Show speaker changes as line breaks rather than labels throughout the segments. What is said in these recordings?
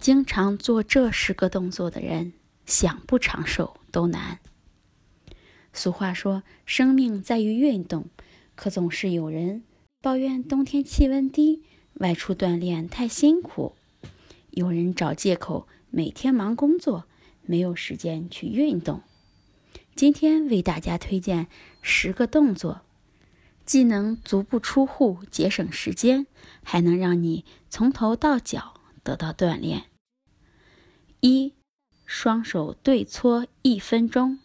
经常做这十个动作的人，想不长寿都难。俗话说：“生命在于运动。”可总是有人抱怨冬天气温低，外出锻炼太辛苦；有人找借口每天忙工作，没有时间去运动。今天为大家推荐十个动作，既能足不出户节省时间，还能让你从头到脚得到锻炼。一，双手对搓一分钟。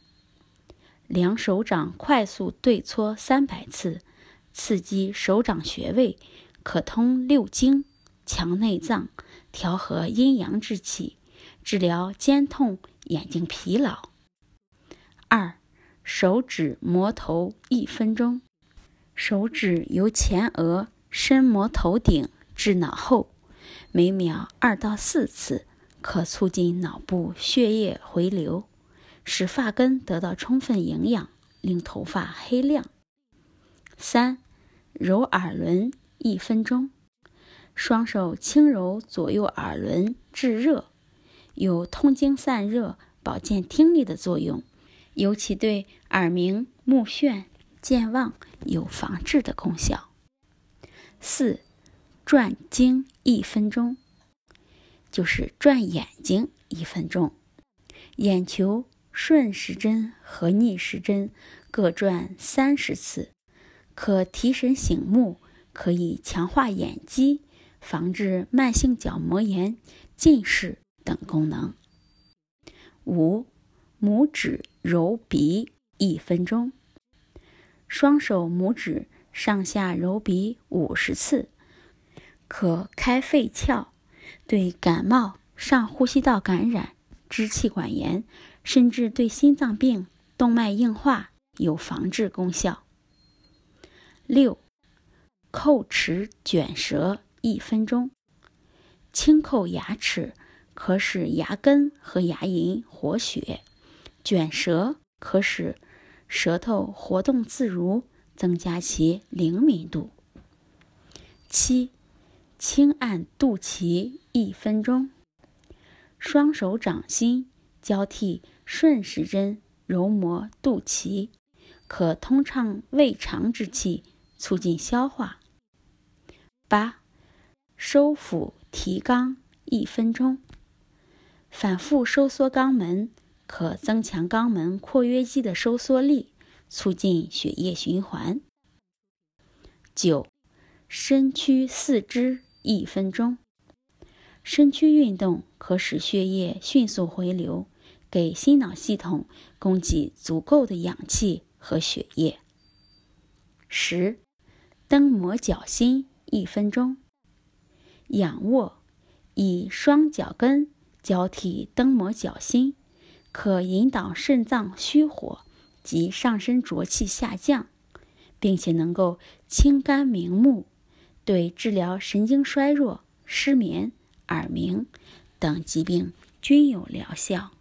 两手掌快速对搓三百次，刺激手掌穴位，可通六经、强内脏，调和阴阳之气，治疗肩痛、眼睛疲劳。二，手指摩头一分钟。手指由前额伸摩头顶至脑后，每秒二到四次，可促进脑部血液回流。使发根得到充分营养，令头发黑亮。三，揉耳轮一分钟，双手轻揉左右耳轮至热，有通经散热、保健听力的作用，尤其对耳鸣、目眩、健忘有防治的功效。四，转睛一分钟，就是转眼睛一分钟，眼球。顺时针和逆时针各转三十次，可提神醒目，可以强化眼肌，防治慢性角膜炎、近视等功能。五，拇指揉鼻一分钟，双手拇指上下揉鼻五十次，可开肺窍，对感冒、上呼吸道感染、支气管炎。甚至对心脏病、动脉硬化有防治功效。六，叩齿卷舌一分钟。轻叩牙齿可使牙根和牙龈活血，卷舌可使舌头活动自如，增加其灵敏度。七，轻按肚脐一分钟。双手掌心交替。顺时针揉摩肚脐，可通畅胃肠之气，促进消化。八，收腹提肛一分钟，反复收缩肛门，可增强肛门括约肌的收缩力，促进血液循环。九，伸屈四肢一分钟，身躯运动可使血液迅速回流。给心脑系统供给足够的氧气和血液。十，蹬摩脚心一分钟。仰卧，以双脚跟交替蹬摩脚心，可引导肾脏虚火及上身浊气下降，并且能够清肝明目，对治疗神经衰弱、失眠、耳鸣等疾病均有疗效。